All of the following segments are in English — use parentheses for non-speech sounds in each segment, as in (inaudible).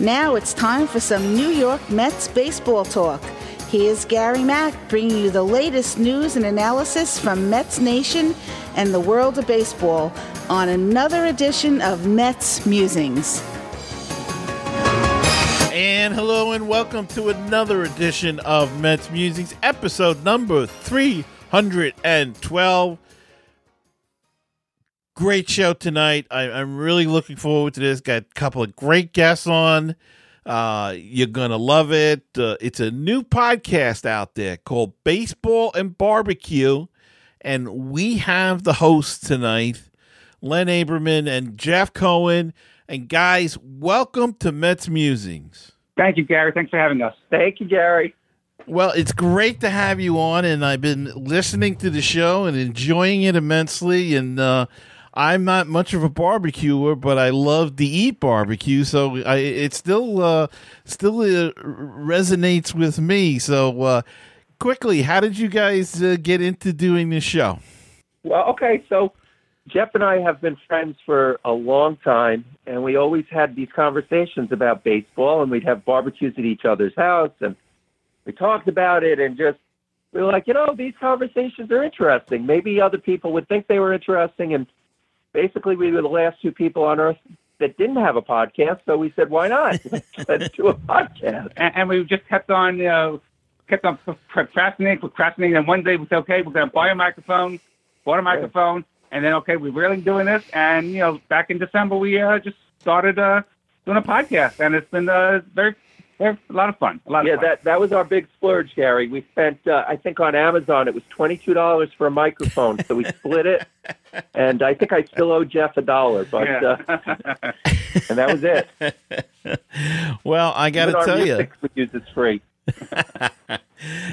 Now it's time for some New York Mets baseball talk. Here's Gary Mack bringing you the latest news and analysis from Mets Nation and the world of baseball on another edition of Mets Musings. And hello and welcome to another edition of Mets Musings, episode number 312. Great show tonight. I, am really looking forward to this. Got a couple of great guests on. Uh, you're going to love it. Uh, it's a new podcast out there called Baseball and Barbecue. And we have the hosts tonight, Len Aberman and Jeff Cohen. And guys, welcome to Mets Musings. Thank you, Gary. Thanks for having us. Thank you, Gary. Well, it's great to have you on, and I've been listening to the show and enjoying it immensely. And uh, I'm not much of a barbecuer, but I love to eat barbecue, so I, it still uh, still uh, resonates with me. So, uh, quickly, how did you guys uh, get into doing this show? Well, okay, so Jeff and I have been friends for a long time, and we always had these conversations about baseball, and we'd have barbecues at each other's house, and we talked about it, and just we were like, you know, these conversations are interesting. Maybe other people would think they were interesting, and basically we were the last two people on earth that didn't have a podcast, so we said, why not? (laughs) Let's do a podcast. And, and we just kept on, you know, kept on procrastinating, procrastinating, and one day we said, okay, we're going to buy a microphone, bought a microphone. And then, okay, we're really doing this. And, you know, back in December, we uh, just started uh, doing a podcast. And it's been uh, very, very, a lot of fun. A lot yeah, of fun. that, that was our big splurge, Gary. We spent, uh, I think on Amazon, it was $22 for a microphone. so we split it. (laughs) And I think I still owe Jeff a dollar. But, Yeah. uh, (laughs) and that was it. (laughs) Well, I got to Even our tell you, we use is free. (laughs)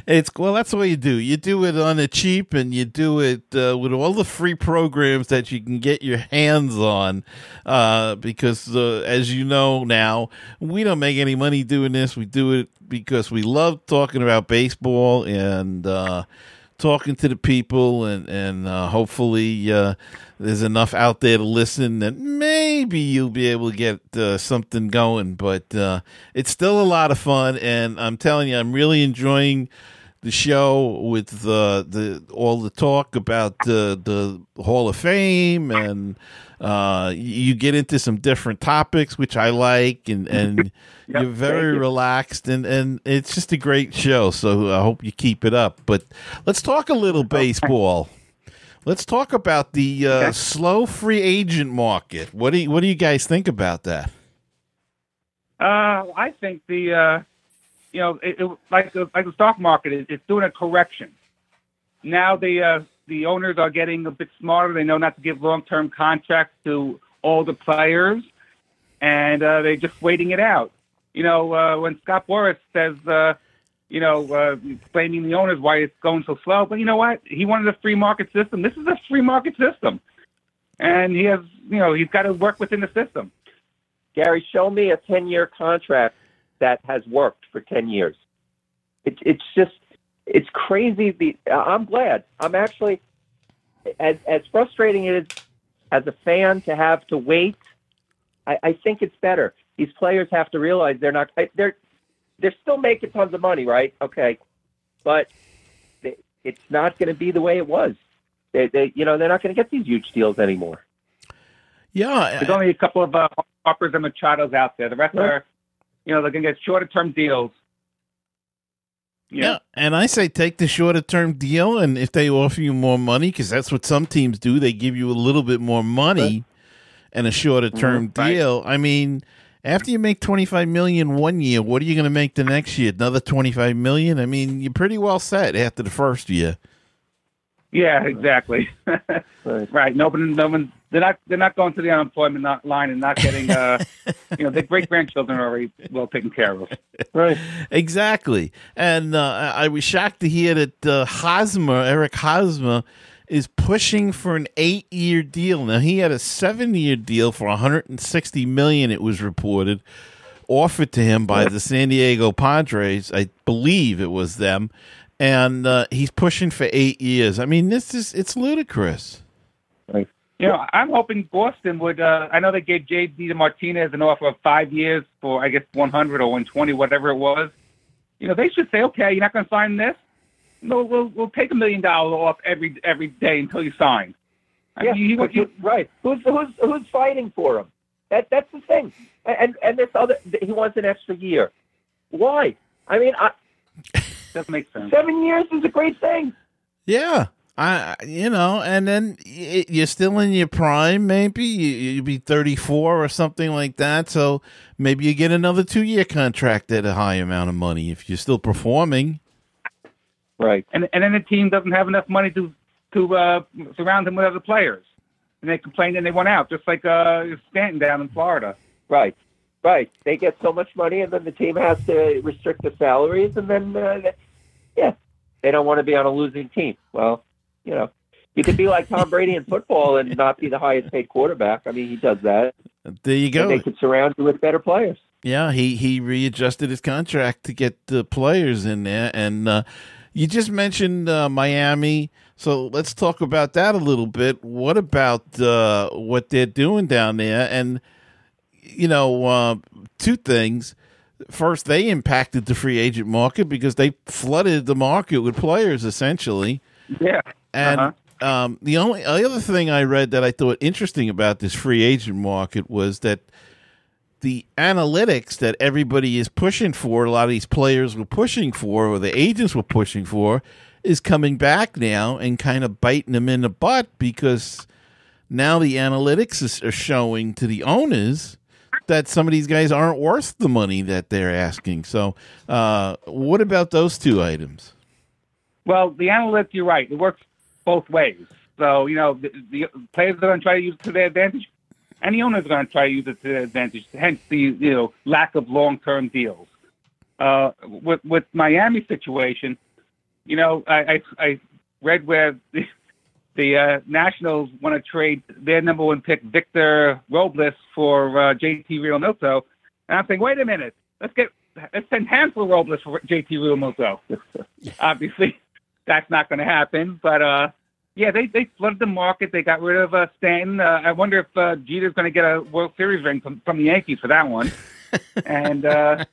It's well. That's what you do. You do it on the cheap, and you do it uh, with all the free programs that you can get your hands on. Uh, because uh, as you know now, we don't make any money doing this. We do it because we love talking about baseball and uh, talking to the people, and and uh, hopefully uh, there's enough out there to listen that maybe you'll be able to get uh, something going. But uh, it's still a lot of fun, and I'm telling you, I'm really enjoying the show with the the all the talk about the the Hall of Fame and uh, you get into some different topics which I like and (laughs) and Yep, you're very you. relaxed and and it's just a great show so I hope you keep it up. But let's talk a little baseball. Let's talk about the uh, Okay. slow free agent market. What do you, what do you guys think about that? Uh, I think the, uh, you know, it, it, like the, like the stock market, it, it's doing a correction. Now the uh, the owners are getting a bit smarter. They know not to give long term contracts to all the players, and uh, they're just waiting it out. You know, uh, when Scott Boras says, uh, you know, uh, blaming the owners why it's going so slow, but you know what? He wanted a free market system. This is a free market system, and he has, you know, he's got to work within the system. Gary, show me a 10 year contract that has worked for 10 years. It, it's just, it's crazy. The I'm glad. I'm actually, as, as frustrating it is as a fan to have to wait, I, I think it's better. These players have to realize they're not, they're, they're still making tons of money, right? Okay. But it's not going to be the way it was. They, they, you know, they're not going to get these huge deals anymore. yeah There's only a couple of uh, Harpers and Machados out there. The rest Right. are, you know, they're going to get shorter term deals. You know? Yeah, and I say take the shorter term deal, and if they offer you more money, because that's what some teams do, they give you a little bit more money and a shorter term Mhm, right. deal. I mean, after you make twenty five million one year, what are you going to make the next year? Another twenty five million? I mean, you're pretty well set after the first year. Yeah, exactly. (laughs) Right. right. No one, no one. They're not. They're not going to the unemployment not- line and not getting. Uh, (laughs) you know, their great grandchildren are already well taken care of. Right. Exactly, and uh, I was shocked to hear that uh, Hosmer, Eric Hosmer, is pushing for an eight-year deal. Now he had a seven-year deal for 160 million. It was reported offered to him by the San Diego Padres. I believe it was them, and uh, he's pushing for eight years. I mean, this is it's ludicrous. You know, I'm hoping Boston would. Uh, I know they gave J.D. Martinez an offer of five years for, I guess, 100 or 120, whatever it was. You know, they should say, okay, you're not going to sign this. No, we'll we'll take a million dollars off every every day until you sign. I Yeah, mean, you, you, right. Who's who's who's fighting for him? That that's the thing. And and this other he wants an extra year. Why? I mean, I, doesn't make sense. seven years is a great thing. Yeah. I, you know, and then you're still in your prime, maybe you, you'd be 34 or something like that. So maybe you get another two year contract at a high amount of money if you're still performing. Right. and and then the team doesn't have enough money to to uh, surround him with other players, and they complain and they want out, just like uh, Stanton down in Florida. Right. Right. They get so much money, and then the team has to restrict the salaries, and then uh, yeah, they don't want to be on a losing team. Well, you know, you could be like Tom Brady in football and (laughs) not be the highest paid quarterback. I mean, he does that. There you And go. they could surround you with better players. Yeah, he he readjusted his contract to get the players in there, and uh, you just mentioned uh, Miami, so let's talk about that a little bit. What about uh, what they're doing down there? And you know, uh, two things. First, they impacted the free agent market because they flooded the market with players, essentially. Yeah, And Uh-huh. um, the only the other thing I read that I thought interesting about this free agent market was that the analytics that everybody is pushing for, a lot of these players were pushing for, or the agents were pushing for, is coming back now and kind of biting them in the butt because now the analytics is, are showing to the owners that some of these guys aren't worth the money that they're asking. So, uh, what about those two items? Well, the analytics, you're right. It works both ways. So, you know, the, the players are going to try to use it to their advantage, the owners are going to try to use it to their advantage. Hence, the you know lack of long-term deals. Uh, with with Miami situation, you know, I I, I read where the, (laughs) the uh, Nationals want to trade their number one pick Victor Robles for uh, JT Realmuto, and I'm saying, wait a minute, let's get let's send Hansel Robles for JT Realmuto. (laughs) Obviously, that's not going to happen. But uh, yeah, they they flooded the market. They got rid of uh, Stanton. Uh, I wonder if uh, Jeter's going to get a World Series ring from, from the Yankees for that one. (laughs) and uh,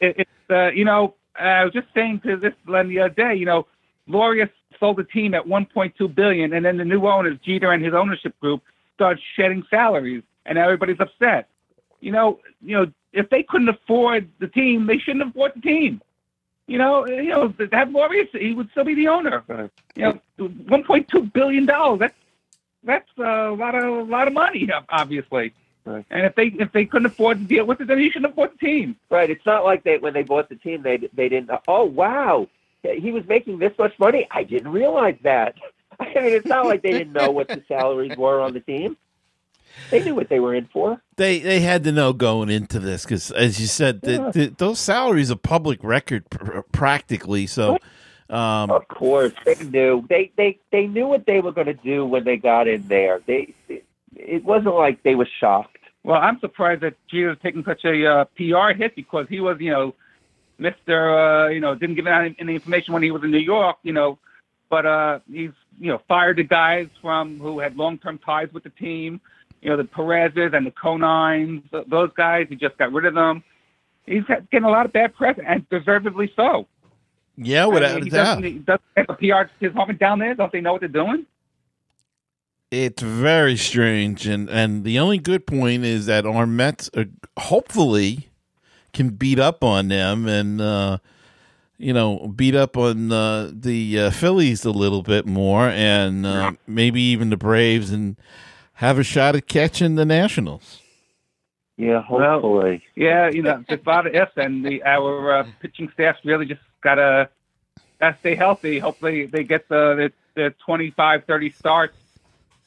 it, it's uh, you know I was just saying to this Len the other day. You know, Loria sold the team at 1.2 billion, and then the new owners, Jeter and his ownership group, start shedding salaries, and everybody's upset. You know, you know, if they couldn't afford the team, they shouldn't have bought the team. You know, you know, have Loria's, he would still be the owner. Right. You know, 1.2 billion dollars. That's that's a lot of a lot of money, obviously. Right. And if they if they couldn't afford to deal with it, then he shouldn't have bought the team. Right. It's not like they when they bought the team they they didn't. Oh wow, he was making this much money. I didn't realize that. (laughs) I mean, it's not like they didn't know what the salaries were on the team. They knew what they were in for. They they had to know going into this because, as you said, the, Yeah. the, those salaries are public record pr- practically. So, um, Of course, they knew. They they they knew what they were going to do when they got in there. They it, it wasn't like they were shocked. Well, I'm surprised that Jeter's taking such a uh, PR hit because he was, you know, Mister, uh, you know, didn't give out any information when he was in New York, you know, but uh, he's, you know, fired the guys from who had long-term ties with the team, you know, the Perez's and the Conines, those guys. He just got rid of them. He's getting a lot of bad press, and deservedly so. yeah, I without mean, a he doubt, doesn't, he doesn't have a PR department down there. Don't they know what they're doing? it's very strange. And and the only good point is that our Mets are, hopefully can beat up on them and uh, you know beat up on uh, the uh, Phillies a little bit more, and uh, maybe even the Braves, and have a shot at catching the Nationals. Yeah, Well- hopefully. Yeah, you know, just a lot of ifs, and the our uh, pitching staff really just gotta gotta stay healthy. Hopefully, they get the the, the 25, 30 starts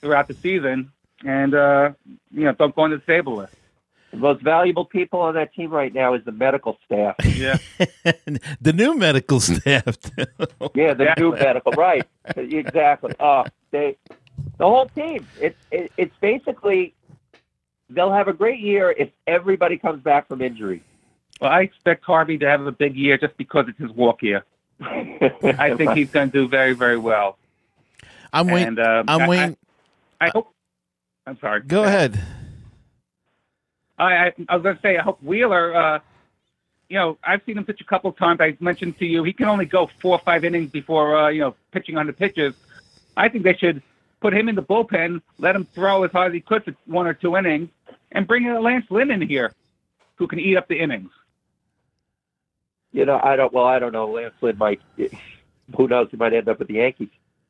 throughout the season, and uh, you know, don't go on the disabled list. the most valuable people on that team right now is the medical staff. Yeah, (laughs) the new medical (laughs) staff. too. Yeah, the Yeah. new medical, right? (laughs) Exactly. Oh, they, the whole team. It's it, it's basically they'll have a great year if everybody comes back from injury. well, I expect Harvey to have a big year just because it's his walk year. (laughs) I think he's going to do very, very well. I'm waiting. And um, I'm I- waiting. I hope. I'm sorry. Go ahead. I, I, I was going to say, I hope Wheeler. Uh, you know, I've seen him pitch a couple of times. I mentioned to you, he can only go four or five innings before uh, you know pitching on the pitches. I think they should put him in the bullpen, let him throw as hard as he could for one or two innings, and bring in Lance Lynn in here, who can eat up the innings. You know, I don't. Well, I don't know. Lance Lynn might. Who knows? He might end up with the Yankees.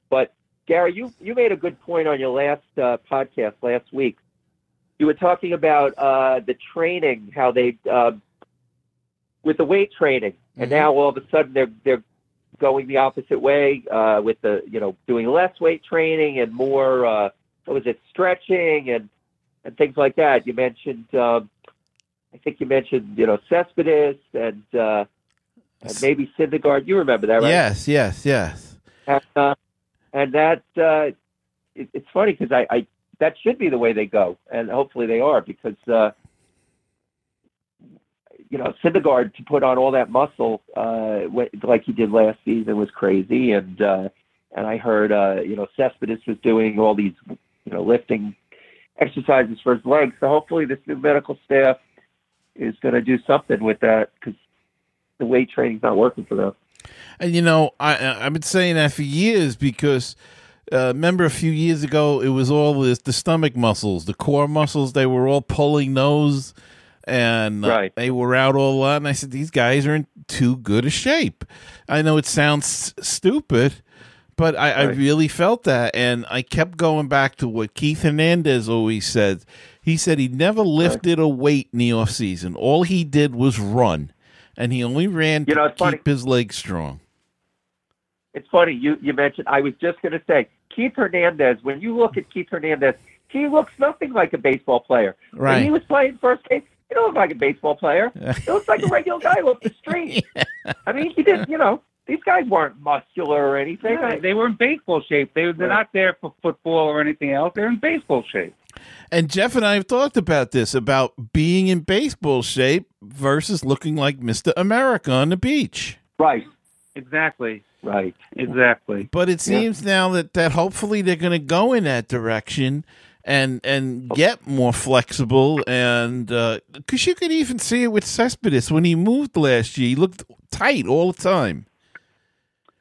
But Gary, you you made a good point on your last uh, podcast last week. You were talking about uh, the training, how they uh, with the weight training, and Mhm. now all of a sudden they're they're going the opposite way uh, with the you know doing less weight training and more uh, what was it stretching and and things like that. You mentioned um, I think you mentioned you know Cespedes and uh, and maybe Syndergaard. You remember that, right? Yes, yes, yes. And, uh, and that uh, it, it's funny because I, I that should be the way they go, and hopefully they are because uh, you know Syndergaard to put on all that muscle uh, like he did last season was crazy, and uh, and I heard uh, you know Cespedes was doing all these you know lifting exercises for his legs. So hopefully this new medical staff is going to do something with that because the weight training's not working for them. And you know, I I've been saying that for years because uh, remember a few years ago it was all this the stomach muscles, the core muscles. They were all pulling those, and uh, Right. they were out all lot. And I said these guys are in too good a shape. I know it sounds stupid. But I, I really felt that, and I kept going back to what Keith Hernandez always said. He said he never lifted a weight in the off season. All he did was run, and he only ran You know, to it's funny. keep his legs strong. It's funny you you mentioned. I was just going to say Keith Hernandez. When you look at Keith Hernandez, he looks nothing like a baseball player. When he was playing first base, he don't look like a baseball player. He looks like a regular guy off the street. (laughs) I mean, he did. You know, these guys weren't muscular or anything. Yeah, they were in baseball shape. They, they're Right. not there for football or anything else. They're in baseball shape. And Jeff and I have talked about this about being in baseball shape versus looking like Mr. America on the beach. right, Exactly. right. Exactly. But it Yeah. seems now that, that hopefully they're going to go in that direction and and get more flexible and because you could even see it with Cespedes when he moved last year, he looked tight all the time.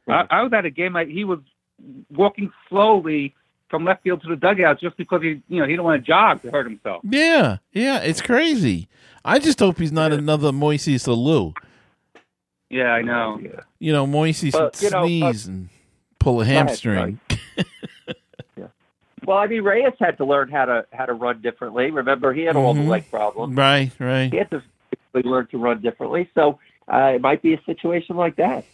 I, I was at a game. Like he was walking slowly from left field to the dugout just because he, you know, he didn't want to jog to hurt himself. Yeah, yeah, it's crazy. I just hope he's not another Moises Alou. Yeah, I know. You know, Moises Well, would you know, uh, sneeze and pull a ahead, hamstring. (laughs) Well, I mean, Reyes had to learn how to how to run differently. Remember, he had all the Mhm. leg problems. Right, right. He had to learn to run differently. So uh, it might be a situation like that.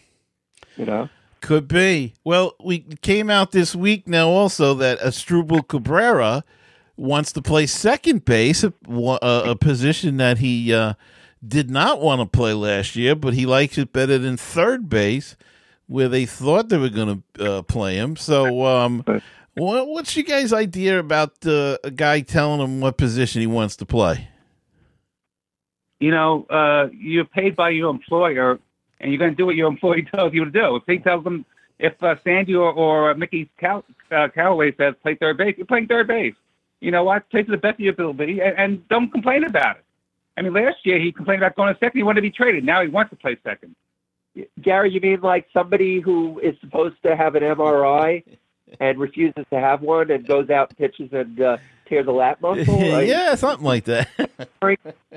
You know. Could be. Well, we came out this week now also that Asdrubal Cabrera wants to play second base, a, a, a position that he uh, did not want to play last year, but he likes it better than third base, where they thought they were going to uh, play him. So, um, what, what's your guys' idea about uh, a guy telling him what position he wants to play? You know, uh, you're paid by your employer, and you're going to do what your employee (laughs) tells you to do. If he tells them, if uh, Sandy or, or Mickey Cal- uh, Callaway says play third base, you're playing third base. You know what? Play to the best of your ability, and, and don't complain about it. I mean, last year he complained about going to second. He wanted to be traded. Now he wants to play second. Gary, you mean like somebody who is supposed to have an MRI (laughs) and refuses to have one and goes out and pitches and uh, tears a lat muscle? (laughs) Like, yeah, something like that.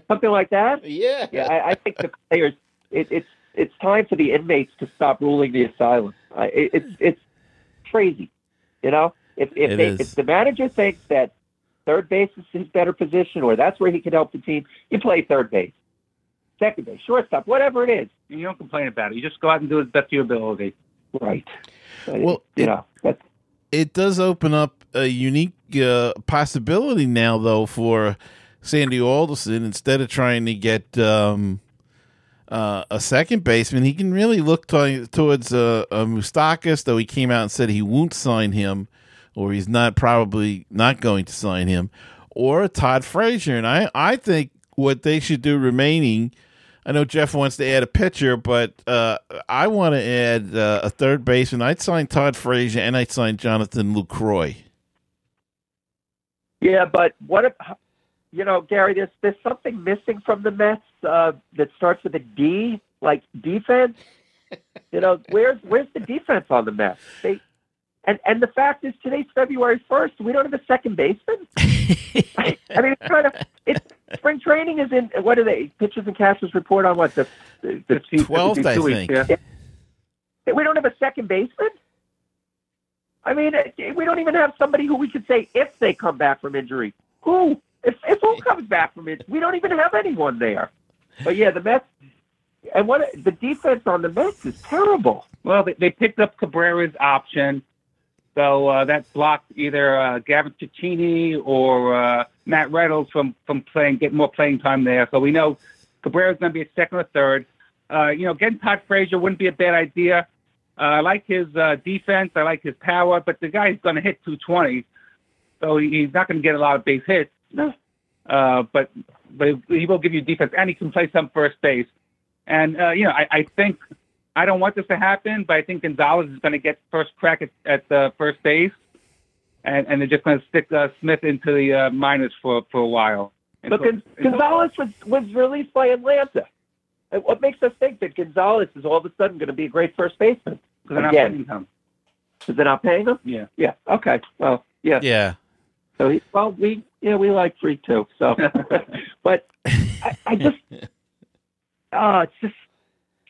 Something like that? (laughs) yeah. Yeah, I, I think the players, it, it's it's time for the inmates to stop ruling the asylum. I it, it's it's crazy, you know. If if, they, if the manager thinks that third base is his better position or that's where he can help the team, you play third base, second base, shortstop, whatever it is. You don't complain about it. You just go out and do as best of your ability. Right. Well, you it- know, that's it does open up a unique uh, possibility now, though, for Sandy Alderson. Instead of trying to get um, uh, a second baseman, he can really look to- towards uh, a Moustakas, though he came out and said he won't sign him, or he's not probably not going to sign him, or Todd Frazier. And I, I think what they should do remaining. I know Jeff wants to add a pitcher, but uh, I want to add uh, a third baseman. I'd sign Todd Frazier and I'd sign Jonathan Lucroy. Yeah, but what if you know, Gary? There's there's something missing from the Mets uh, that starts with a D, like defense. You know, where's where's the defense on the Mets? They and and the fact is, today's February first. We don't have a second baseman. (laughs) I mean, it's kind of it's spring training is in. What are they? Pitchers and catchers report on what the the, the 15, 12th, I 52 weeks, think. Yeah. we don't have a second baseman. I mean, eh, we don't even have somebody who we could say if they come back from injury. Who? If if who comes back from it? We don't even have anyone there. But yeah, the Mets and what the defense on the Mets is terrible. Well, they, they picked up Cabrera's option, so uh, that blocked either uh, Gavin Cecchini or uh, Matt Reynolds from from playing, get more playing time there. So we know Cabrera's going to be a second or third. Uh, you know, getting Todd Frazier wouldn't be a bad idea. Uh, I like his uh, defense. I like his power, but the guy's going to hit 220, so he's not going to get a lot of base hits. Uh, but but he will give you defense, and he can play some first base. And uh, you know, I, I think I don't want this to happen, but I think Gonzalez is going to get first crack at, at uh, first base, and, and they're just going to stick uh, Smith into the uh, minors for for a while. And But so- Gon- Gonzalez was was released by Atlanta. And what makes us think that Gonzalez is all of a sudden going to be a great first baseman? because they're not paying him. Is they're not paying him? Yeah. Yeah. Okay. Well, yeah. Yeah. So he, well, we yeah we like free too. So, (laughs) but I, I just oh, (laughs) it's just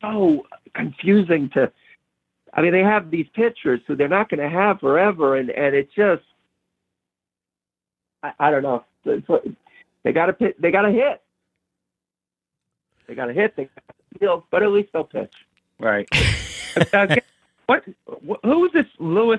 so confusing to. I mean, they have these pitchers who they're not going to have forever, and and it just I, I don't know. It's what- They got to pitch. They got to hit. They got to hit. They got to field, but at least they'll pitch. Right. (laughs) uh, what, Who is this Louis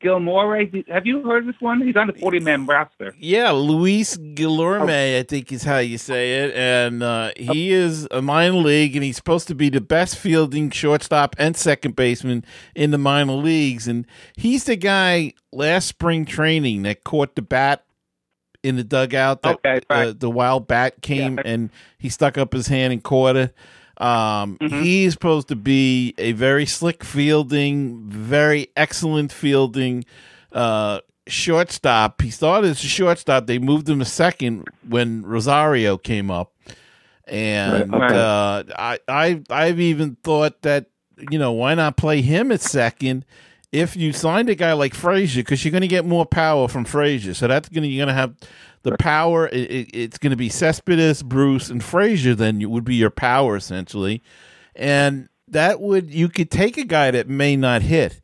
Gilmore? Have you heard this one? He's on the 40 man roster. Yeah, Luis Guillorme, I think is how you say it, and uh, he is a minor league, and he's supposed to be the best fielding shortstop and second baseman in the minor leagues, and he's the guy last spring training that caught the bat in the dugout. That, Okay, right. uh, the wild bat came Yeah. and he stuck up his hand and caught it. Um, Mhm. He's supposed to be a very slick fielding, very excellent fielding uh, shortstop. He started as a shortstop. They moved him to second when Rosario came up, and Right, uh, I, I I've even thought that you know why not play him at second if you signed a guy like Frazier because you're going to get more power from Frazier. So that's going to you're going to have the power. It, it, it's going to be Cespedes, Bruce, and Frazier. Then would be your power essentially, and that would you could take a guy that may not hit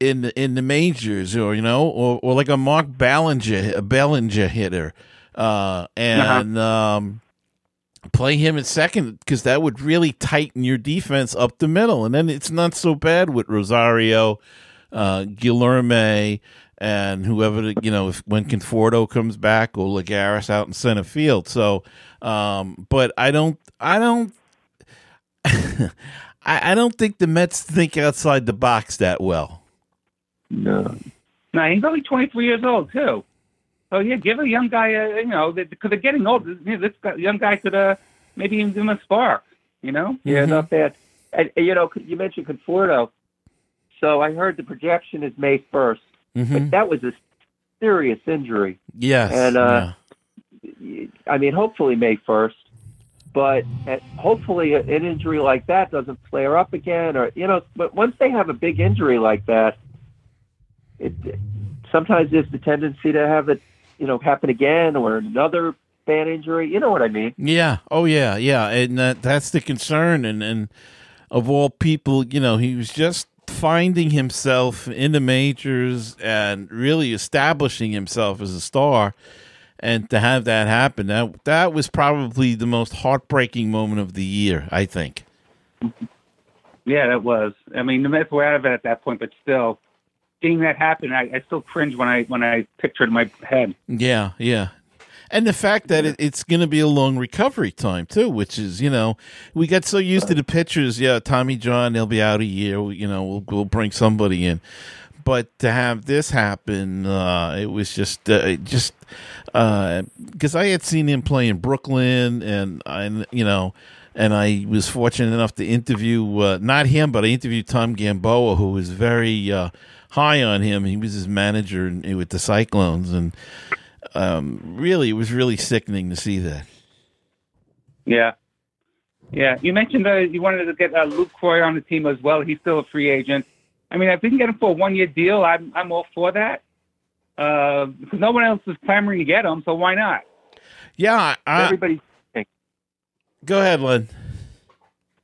in the in the majors or you know or, or like a Mark Belanger a Belanger hitter uh and um play him at second because that would really tighten your defense up the middle and then it's not so bad with Rosario uh Guillorme and whoever you know if when Conforto comes back or Lagares out in center field so um but I don't I don't (laughs) I, I don't think the Mets think outside the box that well. No. No, he's only 23 years old, too. So, yeah, give a young guy, a, you know, because they're getting old. You know, this guy, young guy could uh, maybe even give him a spark, you know? Yeah, Mhm. not bad. And, and, you know, you mentioned Conforto. So I heard the projection is May 1st, Mm-hmm. but that was a serious injury. Yes. And, uh, I mean, hopefully May 1st, but uh, hopefully an injury like that doesn't flare up again. Or, you know, but once they have a big injury like that, it sometimes there's the tendency to have it, you know, happen again or another bad injury. You know what I mean? yeah. Oh, yeah. Yeah. And that, that's the concern. And, and of all people, you know, he was just finding himself in the majors and really establishing himself as a star. And to have that happen, that that was probably the most heartbreaking moment of the year, I think. Yeah, that was. I mean, the Mets were out of it at that point, but still, seeing that happen, I, I still cringe when I when I picture it in my head. Yeah, yeah. And the fact that it, it's going to be a long recovery time too, which is you know we got so used to the pitchers. Yeah, Tommy John, they'll be out a year. You know, we'll we'll bring somebody in, but to have this happen, uh, it was just uh, just because I had seen him play in Brooklyn, and I you know. And I was fortunate enough to interview uh, not him, but I interviewed Tom Gamboa, who was very uh, high on him. He was his manager with the Cyclones, and um, really, it was really sickening to see that. Yeah. Yeah. You mentioned that you wanted to get uh, Lucroy on the team as well. He's still a free agent. I mean, if we can get him for a one year deal, I'm I'm all for that. Uh, because no one else is clamoring to get him, so why not? Yeah, I, Everybody's go ahead, Len.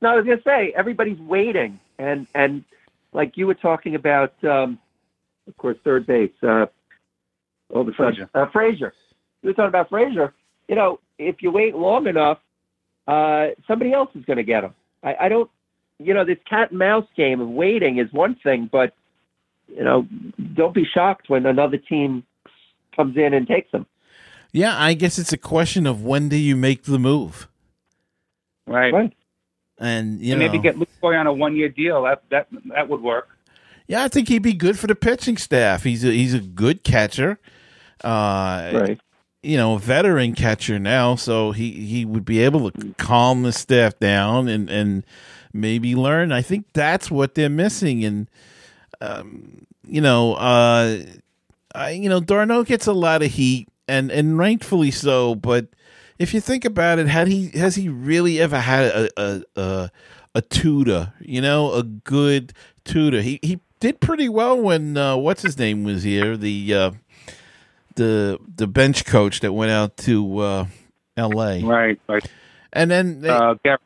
No, I was gonna say everybody's waiting, and and like you were talking about, um, of course, third base. Uh, all the a sudden, Frazier. uh, Frazier. You were talking about Frazier. You know, if you wait long enough, uh, somebody else is going to get him. I, I don't. You know, this cat and mouse game of waiting is one thing, but you know, don't be shocked when another team comes in and takes him. Yeah, I guess it's a question of when do you make the move, Right. Right. and you and know, maybe get Luke Croy on a one year deal. That that that would work. yeah, I think he'd be good for the pitching staff. He's a, he's a good catcher. Uh, Right. you know, veteran catcher now, so he, he would be able to calm the staff down and, and maybe learn. I think that's what they're missing. And, um, you know, uh, I, you know, d'Arnaud gets a lot of heat and, and rightfully so. But if you think about it, had he, has he really ever had a, a, a, a tutor, you know, a good tutor? He, he did pretty well when, uh, what's his name was here? The, uh, the the bench coach that went out to uh, L.A. Right. Right. and then they, Uh, Gary-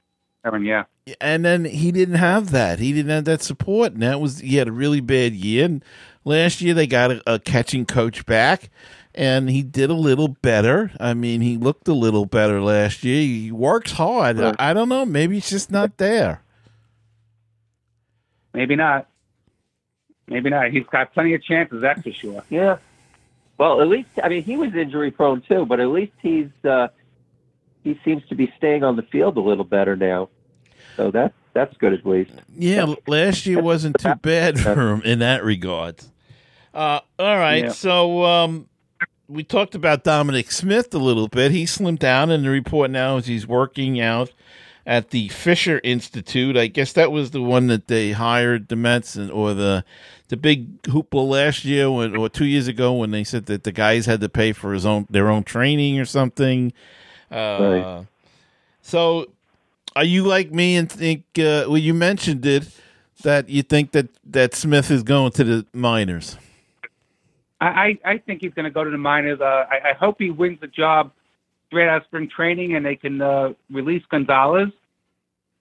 Aaron, yeah. and then he didn't have that. He didn't have that support, and that was he had a really bad year. And last year they got a, a catching coach back, and he did a little better. I mean, he looked a little better last year. He works hard. Right. I, I don't know. Maybe it's just not there. Maybe not. Maybe not. He's got plenty of chances, that's for sure. Yeah. Well, at least I mean he was injury prone too, but at least he's uh, he seems to be staying on the field a little better now. So that's that's good at least. Yeah, last year wasn't too (laughs) bad for him in that regard. Uh, all right, Yeah. so um, we talked about Dominic Smith a little bit. He slimmed down, and the report now is he's working out at the Fisher Institute. I guess that was the one that they hired the Mets and, or the the big hoopla last year when, or two years ago when they said that the guys had to pay for his own their own training or something. Uh, Right. So, are you like me and think? Uh, well, you mentioned it that you think that that Smith is going to the minors. I, I, I think he's going to go to the minors. Uh, I, I hope he wins the job straight out of spring training and they can uh, release Gonzalez.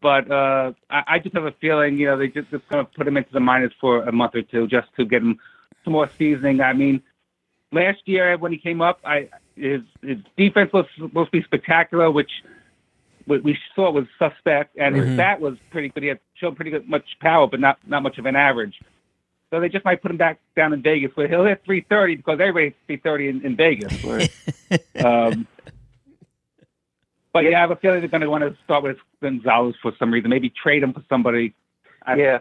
But uh, I, I just have a feeling, you know, they just, just going to put him into the minors for a month or two just to get him some more seasoning. I mean, last year when he came up, I his, his defense was supposed to be spectacular, which we, we saw was suspect, and Mhm. his bat was pretty good. He had showed pretty good, much power, but not not much of an average. So they just might put him back down in Vegas where he'll hit 330 because everybody hits 330 in, in Vegas. um, but yeah, I have a feeling they're going to want to start with Gonzalez for some reason. Maybe trade him for somebody. I- yeah,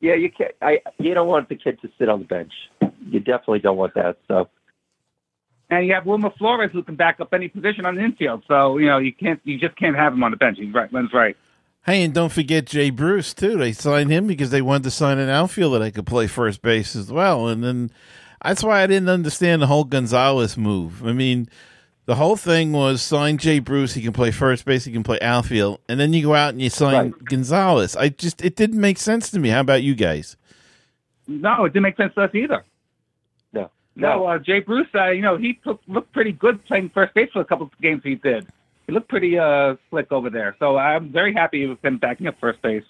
yeah. You can't. I you don't want the kid to sit on the bench. You definitely don't want that. So And you have Wilmer Flores who can back up any position on the infield. So you know you can't, you just can't have him on the bench. He's right. Len's right. Hey, and don't forget Jay Bruce too. They signed him because they wanted to sign an outfielder that could play first base as well. And then that's why I didn't understand the whole Gonzalez move. I mean, the whole thing was sign Jay Bruce. He can play first base. He can play outfield. And then you go out and you sign Right. Gonzalez. I just it didn't make sense to me. How about you guys? No, it didn't make sense to us either. no, No, uh, Jay Bruce, uh, you know, he took, looked pretty good playing first base for a couple of games he did. He looked pretty uh, slick over there. So I'm very happy with him backing up first base.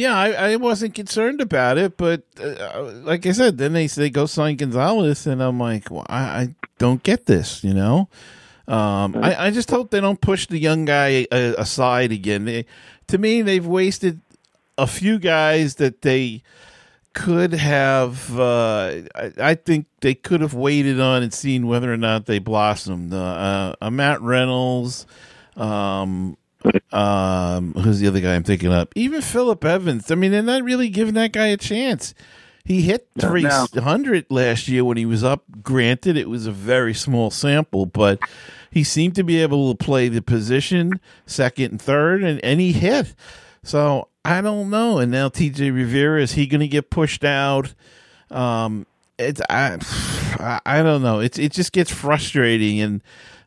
Yeah, I, I wasn't concerned about it, but uh, like I said, then they they go sign Gonzalez, and I'm like, well, I, I don't get this, you know. Um, I, I just hope they don't push the young guy uh, aside again. They, to me, they've wasted a few guys that they could have. Uh, I, I think they could have waited on and seen whether or not they blossomed. Uh, uh, Matt Reynolds. Um, um, who's the other guy I'm thinking of? Even Philip Evans. I mean, they're not really giving that guy a chance. He hit No. 300 last year when he was up. Granted, it was a very small sample, but he seemed to be able to play the position second and third, and, and he hit. So I don't know. And now TJ Rivera, is he going to get pushed out? Um, it's I, (sighs) I I don't know. It's it just gets frustrating, and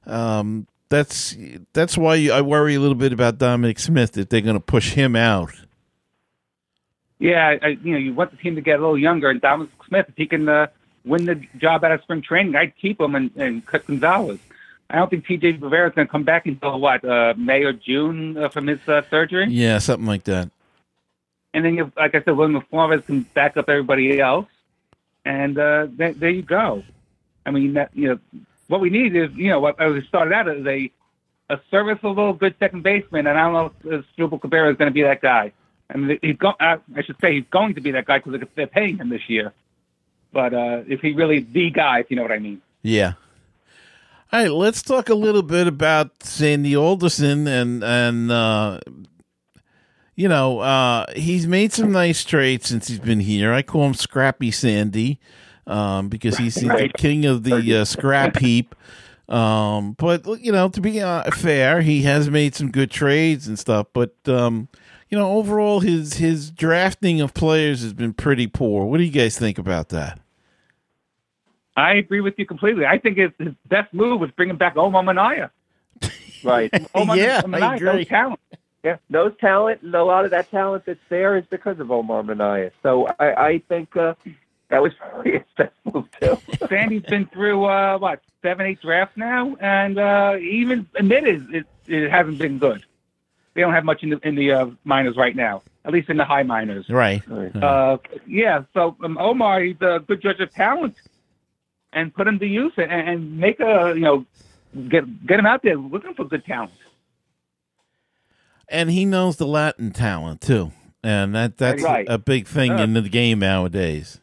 um, that's that's why I worry a little bit about Dominic Smith if they're going to push him out. Yeah, I, you know, you want the team to get a little younger, and Dominic Smith, if he can uh, win the job out of spring training, I'd keep him and, and cut Gonzalez. I don't think TJ Rivera is going to come back until what uh, May or June uh, from his uh, surgery. Yeah, something like that. And then, you have, like I said, William Flores can back up everybody else, and uh, th- there you go. I mean, that, you know, what we need is, you know, what I started out as a a serviceable, good second baseman, and I don't know if Struble Cabrera is going to be that guy. I mean, he's go- uh, I should say he's going to be that guy because they're paying him this year. But uh, is he really the guy? If you know what I mean? Yeah. All right, let's talk a little bit about Sandy Alderson and and uh, you know uh, he's made some nice trades since he's been here. I call him Scrappy Sandy um, because he's the king of the uh, scrap heap. Um, but you know, to be uh, fair, he has made some good trades and stuff. But um, you know, overall, his his drafting of players has been pretty poor. What do you guys think about that? I agree with you completely. I think his, his best move was bringing back Omar Minaya. (laughs) Right. Omar yeah, Minaya, I agree. no talent. Yeah, those talent and a lot of that talent that's there is because of Omar Minaya. So I, I think uh, that was probably his best move too. Sandy's been through uh, what seven, eight drafts now, and uh, he even admitted it, it hasn't been good. They don't have much in the in the uh, minors right now, at least in the high minors. Right. Uh, yeah, so um, Omar, he's a good judge of talent, and put him to use and, and make a you know get get him out there looking for good talent. and he knows the Latin talent too, and that that's Right. a big thing Yeah. in the game nowadays.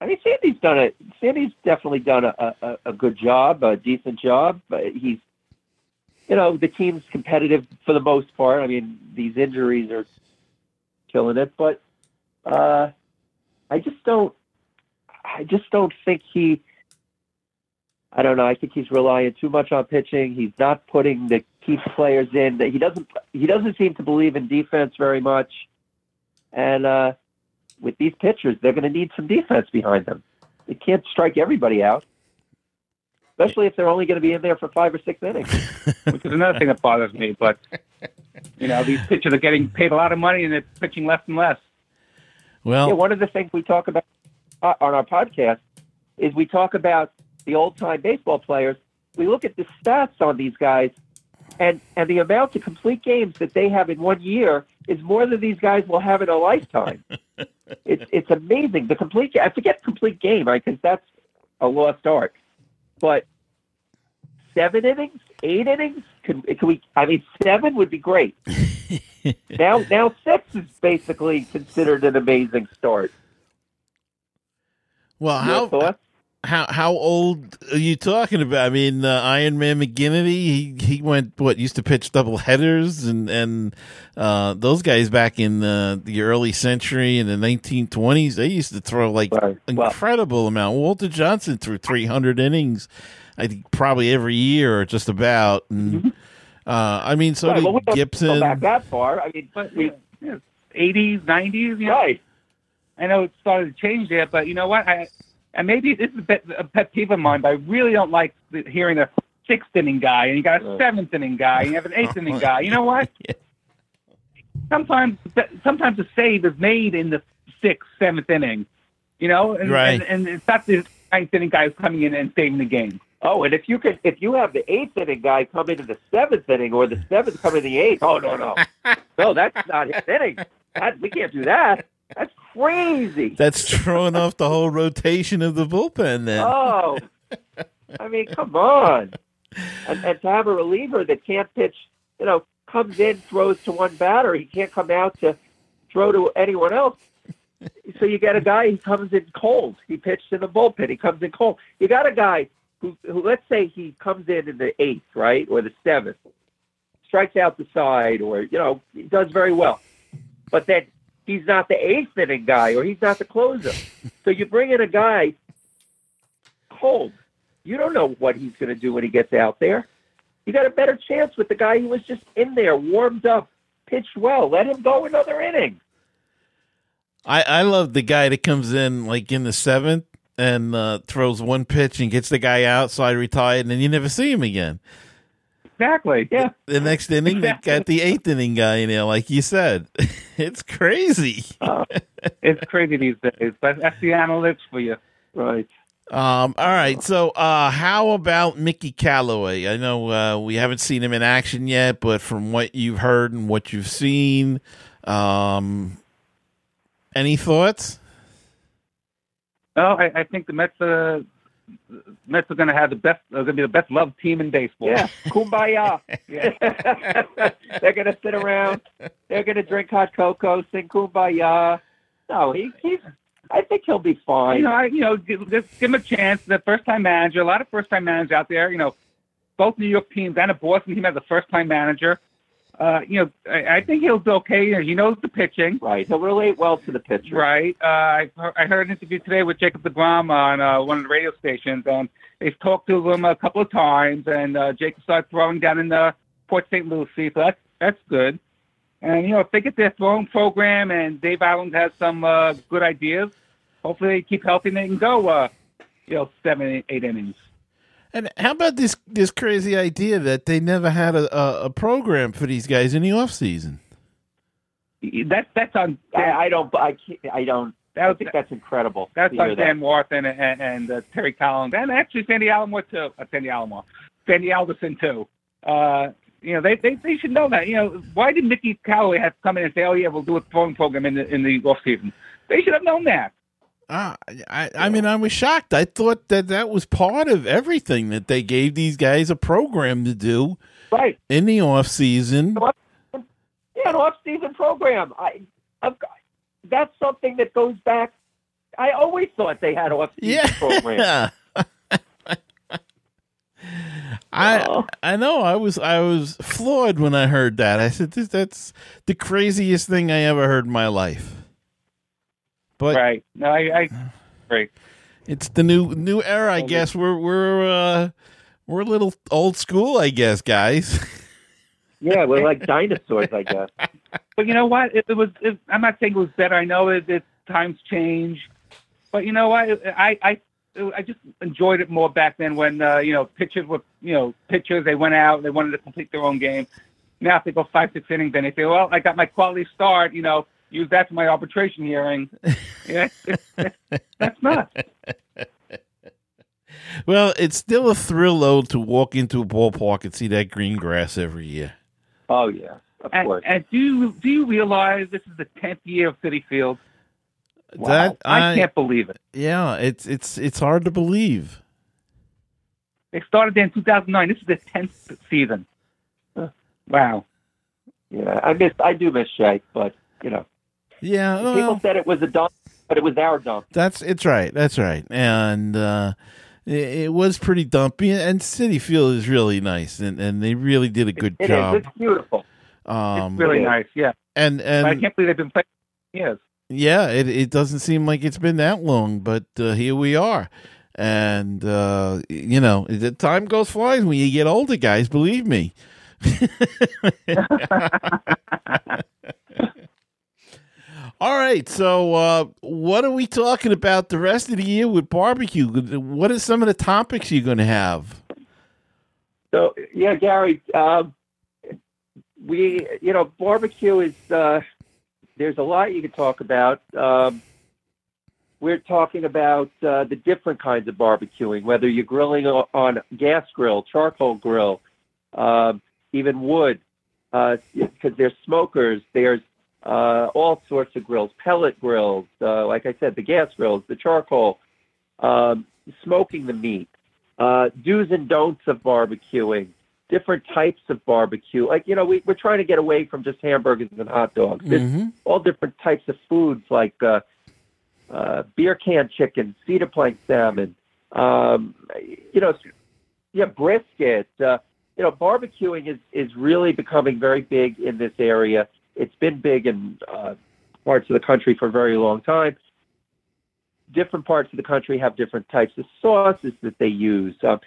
I mean, Sandy's done it. Sandy's definitely done a, a, a good job, a decent job. But he's, you know, the team's competitive for the most part. I mean, these injuries are killing it, but uh, I just don't. I just don't think he. I don't know. I think he's relying too much on pitching. He's not putting the key players in. That he doesn't. He doesn't seem to believe in defense very much, and. uh with these pitchers, they're going to need some defense behind them. They can't strike everybody out, especially if they're only going to be in there for five or six innings. (laughs) which is another thing that bothers me. But you know, these pitchers are getting paid a lot of money and they're pitching less and less. Well, Yeah, one of the things we talk about uh, on our podcast is we talk about the old time baseball players. We look at the stats on these guys, and and the amount of complete games that they have in one year is more than these guys will have in a lifetime. (laughs) it's it's amazing. The complete I forget complete game right because that's a lost art, but seven innings, eight innings. Can, can we? I mean, seven would be great. (laughs) now now six is basically considered an amazing start. well, how? How how old are you talking about? I mean, uh, Iron Man McGinnity, he he went what used to pitch double headers and and uh, those guys back in the, the early century in the 1920s, they used to throw like Right. Well- incredible amount. Walter Johnson threw 300 innings, I think probably every year or just about. And uh, I mean, so Mm-hmm. Right, did well, we don't Gibson. go back that far. I mean, But we, yeah, 80s, 90s, you know, right. I know it started to change there, but you know what? I and maybe this is a pet, a pet peeve of mine, but I really don't like the, hearing a sixth inning guy and you got a seventh inning guy and you have an eighth inning guy. You know what? (laughs) Sometimes sometimes the save is made in the sixth, seventh inning. You know, and, Right. and, and it's not the ninth inning guy who's coming in and saving the game. Oh, and if you could, if you have the eighth inning guy come into the seventh inning or the seventh come in the eighth, oh no, no, (laughs) no, that's not his inning. That, we can't do that. That's crazy. That's throwing off the whole rotation of the bullpen. Then Oh, I mean, come on. And, and to have a reliever that can't pitch, you know, comes in, throws to one batter, he can't come out to throw to anyone else. So you get a guy who comes in cold. He pitched in the bullpen. He comes in cold. You got a guy who, who let's say he comes in in the eighth, right, or the seventh, strikes out the side, or you know, he does very well. But then he's not the eighth inning guy, or he's not the closer. So you bring in a guy cold. You don't know what he's going to do when he gets out there. You got a better chance with the guy who was just in there, warmed up, pitched well. Let him go another inning. I I love the guy that comes in like in the seventh and uh, throws one pitch and gets the guy out, so I retired, and then you never see him again. Exactly. Yeah. The next inning, they got the eighth inning guy in there, like you said. (laughs) it's crazy. It's crazy these days, but that's the analytics for you. Right. Um, all right. So, uh, how about Mickey Callaway? I know uh, we haven't seen him in action yet, but from what you've heard and what you've seen, um, any thoughts? No, I, I think the Mets, uh, Mets are going to have the best, are going to be the best loved team in baseball. Yeah. (laughs) Kumbaya. (laughs) Yeah. (laughs) They're going to sit around. They're going to drink hot cocoa, sing Kumbaya. No, he, he's. I think he'll be fine. You know, I, you know, just give him a chance. The first-time manager, a lot of first-time managers out there. You know, both New York teams and a Boston team has a first-time manager. Uh, you know, I, I think he'll be okay. He knows the pitching, right. He'll relate well to the pitcher. right? Uh, I, I heard an interview today with Jacob DeGrom on uh, one of the radio stations, and they've talked to him a couple of times, and uh, Jacob started throwing down in the Port St. Lucie, so that's that's good. And you know, if they get their throwing program and Dave Eiland has some uh, good ideas, hopefully they keep healthy and they can go, uh, you know, seven, eight innings. And how about this this crazy idea that they never had a, a, a program for these guys in the off season? That that's on I, I don't. I can't, I don't. that I was, think that's incredible. that's to hear on. Dan Warthen and and, and uh, Terry Collins and actually Sandy Alomar too. Uh, Sandy Alomar, Sandy Alderson too. Uh, you know, they, they they should know that. You know, why did Mickey Callaway have to come in and say, "Oh yeah, we'll do a throwing program in the in the off season"? They should have known that. Uh, I I mean, I was shocked. I thought that that was part of everything that they gave these guys a program to do Right. in the off season. Yeah, an off-season program. I, I've got, that's something that goes back. I always thought they had off-season Yeah. programs. (laughs) I. I know I was I was floored when I heard that. I said this that's the craziest thing I ever heard in my life. But right? No, I, I right. it's the new new era, I guess. We're we're uh we're a little old school, I guess, guys. (laughs) Yeah, we're like dinosaurs, I guess. But you know what? It, it was. It, I'm not saying it was better. I know it, it times change, but you know what? I I I just enjoyed it more back then when uh, you know pitchers were you know pitchers. They went out. They wanted to complete their own game. Now if they go five six innings, then they say, well, I got my quality start. You know, use that for my arbitration hearing. yeah, (laughs) that's not. well, it's still a thrill though to walk into a ballpark and see that green grass every year. Oh yeah, of And, course. and do you do you realize this is the tenth year of Citi Field? Wow. That I can't believe it. yeah, it's it's it's hard to believe. They started in 2009. This is the 10th season. Wow. Yeah, I miss. I do miss Shea, but you know, Yeah, people said it was a dump, but it was our dump. that's it's right. That's right. And uh it, it was pretty dumpy and Citi Field is really nice and, and they really did a good It is. job. It's beautiful. Um It's really nice. Yeah. and But I can't believe they've been playing for years. yeah, it it doesn't seem like it's been that long, but uh, here we are. And uh you know, the time goes flies when you get older, guys, believe me. (laughs) (laughs) (laughs) All right, so uh, what are we talking about the rest of the year with barbecue? What are some of the topics you're going to have? So yeah, Gary, um, we you know barbecue is uh, there's a lot you could talk about. Um, we're talking about uh, the different kinds of barbecuing, whether you're grilling on gas grill, charcoal grill, um, even wood, because there's smokers, there's uh, all sorts of grills, pellet grills, uh, like I said, the gas grills, the charcoal, um, smoking the meat uh, do's and don'ts of barbecuing, different types of barbecue. Like, you know, we, we're trying to get away from just hamburgers and hot dogs. There's Mhm. all different types of foods like uh, uh, beer can chicken, cedar plank salmon, um, you know, yeah, brisket. Uh, you know, barbecuing is, is really becoming very big in this area. It's been big in uh, parts of the country for a very long time different parts of the country have different types of sauces that they use. Um,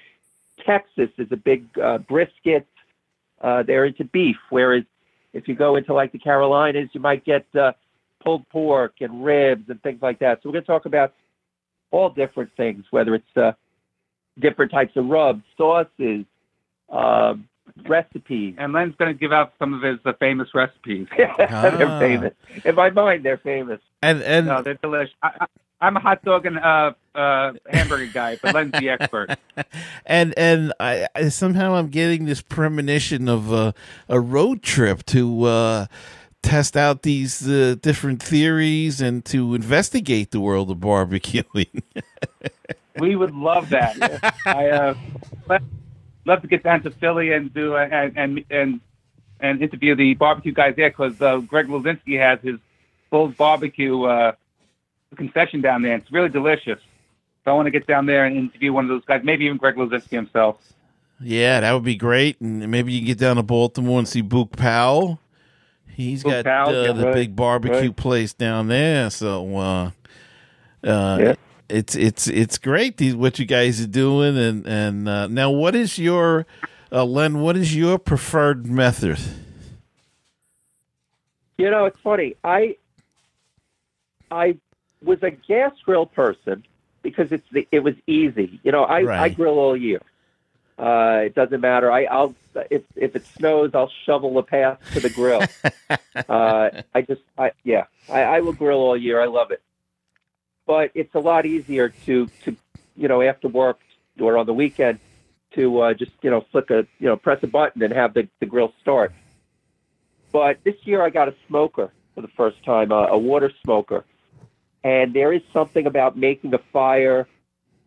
Texas is a big uh, brisket. Uh, they're into beef, whereas if you go into like the Carolinas, you might get uh, pulled pork and ribs and things like that. So we're going to talk about all different things, whether it's uh, different types of rubs, sauces, um, recipes. And Len's going to give out some of his uh, famous recipes. (laughs) Ah. they're famous. In my mind, they're famous. And and No, they're delicious. I, I, I'm a hot dog and uh, uh, hamburger guy, but Len's the expert. (laughs) and and I, I somehow I'm getting this premonition of a a road trip to uh, test out these uh, different theories and to investigate the world of barbecuing. (laughs) We would love that. I uh, love, to get down to Philly and do uh, and and and, and interview the barbecue guys there because uh, Greg Luzinski has his full barbecue uh, concession down there. It's really delicious. So I want to get down there and interview one of those guys, maybe even Greg Luzinski himself. yeah, that would be great. And maybe you can get down to Baltimore and see Boog Powell. He's Boog got Powell, uh, yeah, the right, big barbecue right. place down there. So uh, uh, Yeah. It's it's it's great these, what you guys are doing. And and uh, now, what is your uh, Len? What is your preferred method? You know, it's funny. I I was a gas grill person because it's the, it was easy. You know, I, I grill all year. Uh, it doesn't matter. I, I'll if if it snows, I'll shovel the path to the grill. (laughs) uh, I just, I yeah, I, I will grill all year. I love it. But it's a lot easier to to you know after work or on the weekend to uh, just you know flick a you know press a button and have the, the grill start. But this year I got a smoker for the first time, uh, a water smoker, and there is something about making a fire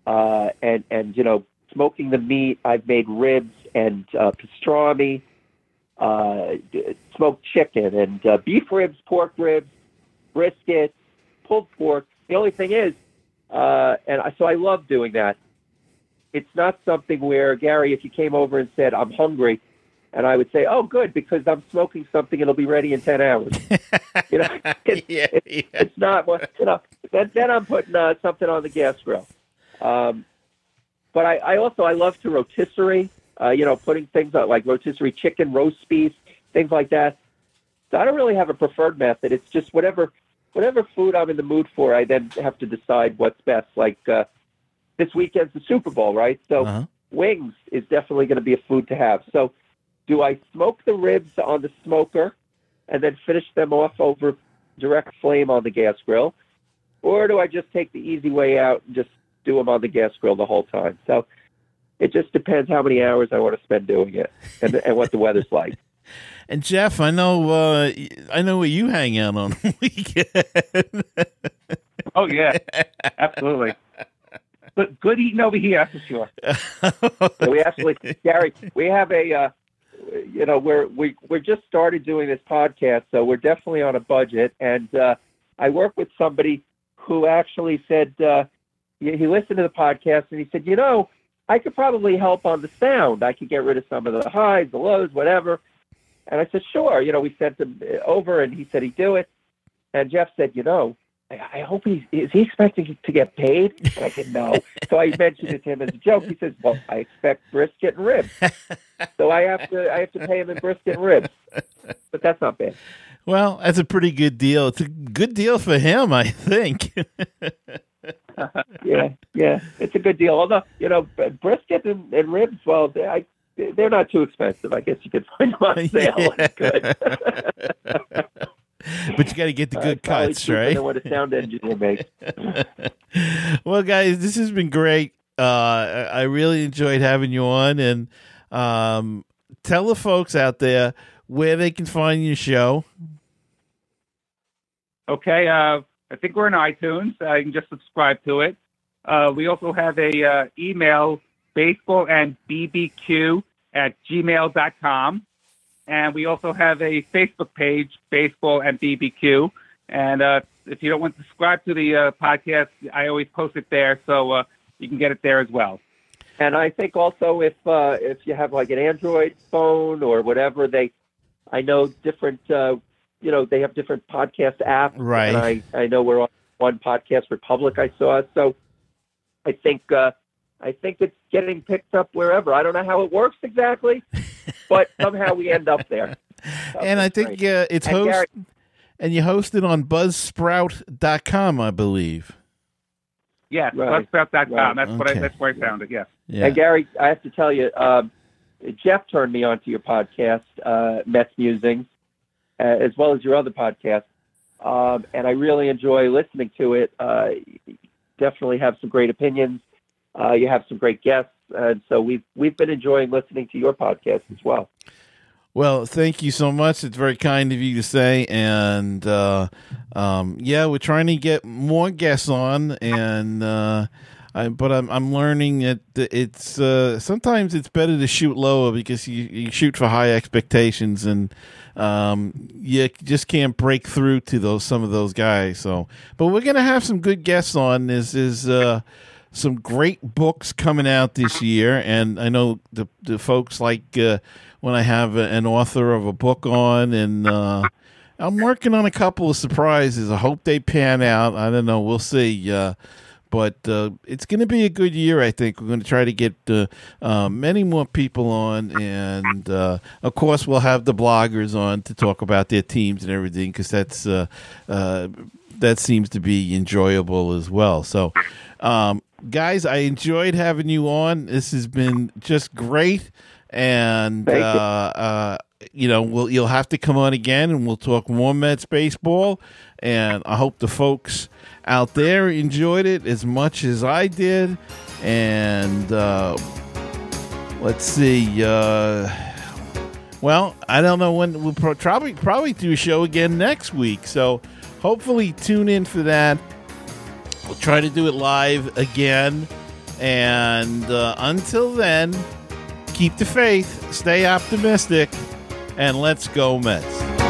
uh, and and you know smoking the meat. I've made ribs and uh, pastrami, uh, smoked chicken and uh, beef ribs, pork ribs, brisket, pulled pork. The only thing is, uh, and I, so I love doing that. It's not something where Gary, if you came over and said I'm hungry, and I would say, "Oh, good," because I'm smoking something; it'll be ready in ten hours. you know, (laughs) it's, yeah, yeah. it's not what you know. Then, then I'm putting uh, something on the gas grill. Um, but I, I also I love to rotisserie. Uh, you know, putting things out like rotisserie chicken, roast beef, things like that. So I don't really have a preferred method. It's just whatever whatever food I'm in the mood for. I then have to decide what's best. Like uh, this weekend's the Super Bowl, right? So Uh-huh. wings is definitely going to be a food to have. So, do I smoke the ribs on the smoker and then finish them off over direct flame on the gas grill, or do I just take the easy way out and just do them on the gas grill the whole time? So, it just depends how many hours I want to spend doing it and, and what the weather's like. And Jeff, I know uh, I know where you hang out on (laughs) weekend. Oh yeah, absolutely. But good eating over here, that's for sure. So (laughs) we actually, Gary, we have a, uh, you know, we're we we're just started doing this podcast, so we're definitely on a budget. And uh, I work with somebody who actually said uh, he listened to the podcast and he said, you know, I could probably help on the sound. I could get rid of some of the highs, the lows, whatever. And I said, sure. You know, we sent him uh, over, and he said he'd do it. And Jeff said, you know, I I hope he's is he expecting to get paid? And I said no. so I mentioned it to him as a joke. He says, "Well, I expect brisket and ribs, (laughs) so I have to I have to pay him in brisket and ribs." But that's not bad. well, that's a pretty good deal. It's a good deal for him, I think. (laughs) Yeah, yeah, it's a good deal. Although you know, brisket and, and ribs, well, I, they're not too expensive. I guess you could find them on (laughs) sale. It's good. (laughs) but you got to get the Uh, good probably cuts, right? Than what a sound engineer makes. (laughs) well, guys, this has been great. Uh, I I really enjoyed having you on, and um, tell the folks out there where they can find your show. Okay, uh, I think we're in iTunes. Uh, you can just subscribe to it. Uh, we also have a uh, email, baseball and bbq at gmail.com. And we also have a Facebook page, Baseball and BBQ. And uh, if you don't want to subscribe to the uh, podcast, I always post it there, so uh, you can get it there as well. And I think also if uh, if you have like an Android phone or whatever, they I know different uh, you know they have different podcast apps. Right. And I I know we're on one podcast Republic. I saw so. I think uh, I think it's getting picked up wherever. I don't know how it works exactly, but (laughs) somehow we end up there. (laughs) and I think great. uh, it's And host. Gary- and you host it on buzzsprout.com, I believe. Yes, Right. buzzsprout.com. Right. That's what I, that's where I found it. Yes. Yeah. And Gary, I have to tell you, um, Jeff turned me on to your podcast, uh, Mets Musings, uh, as well as your other podcast, um, and I really enjoy listening to it. Uh, definitely have some great opinions. Uh, you have some great guests, and so we've we've been enjoying listening to your podcast as well. Well, thank you so much. It's very kind of you to say. And uh, um, yeah, we're trying to get more guests on, and uh, I, but I'm I'm learning that it's uh, sometimes it's better to shoot lower because you, you shoot for high expectations, and um, you just can't break through to those some of those guys. So, but we're gonna have some good guests on. This is. Uh, some great books coming out this year, and I know the the folks like uh, when I have a, an author of a book on, and uh, I'm working on a couple of surprises. I hope they pan out. I don't know. We'll see. Uh, but uh, it's going to be a good year. I think we're going to try to get uh, uh, many more people on, and of course we'll have the bloggers on to talk about their teams and everything because that's that seems to be enjoyable as well. So, um, guys, I enjoyed having you on. This has been just great, and you. uh, uh, you know, we'll you'll have to come on again, and we'll talk more Mets baseball. And I hope the folks out there enjoyed it as much as I did. And uh, let's see. Uh, well, I don't know when we'll pro- probably probably do a show again next week. So hopefully tune in for that. We'll try to do it live again. And uh, until then, keep the faith, stay optimistic, and let's go Mets.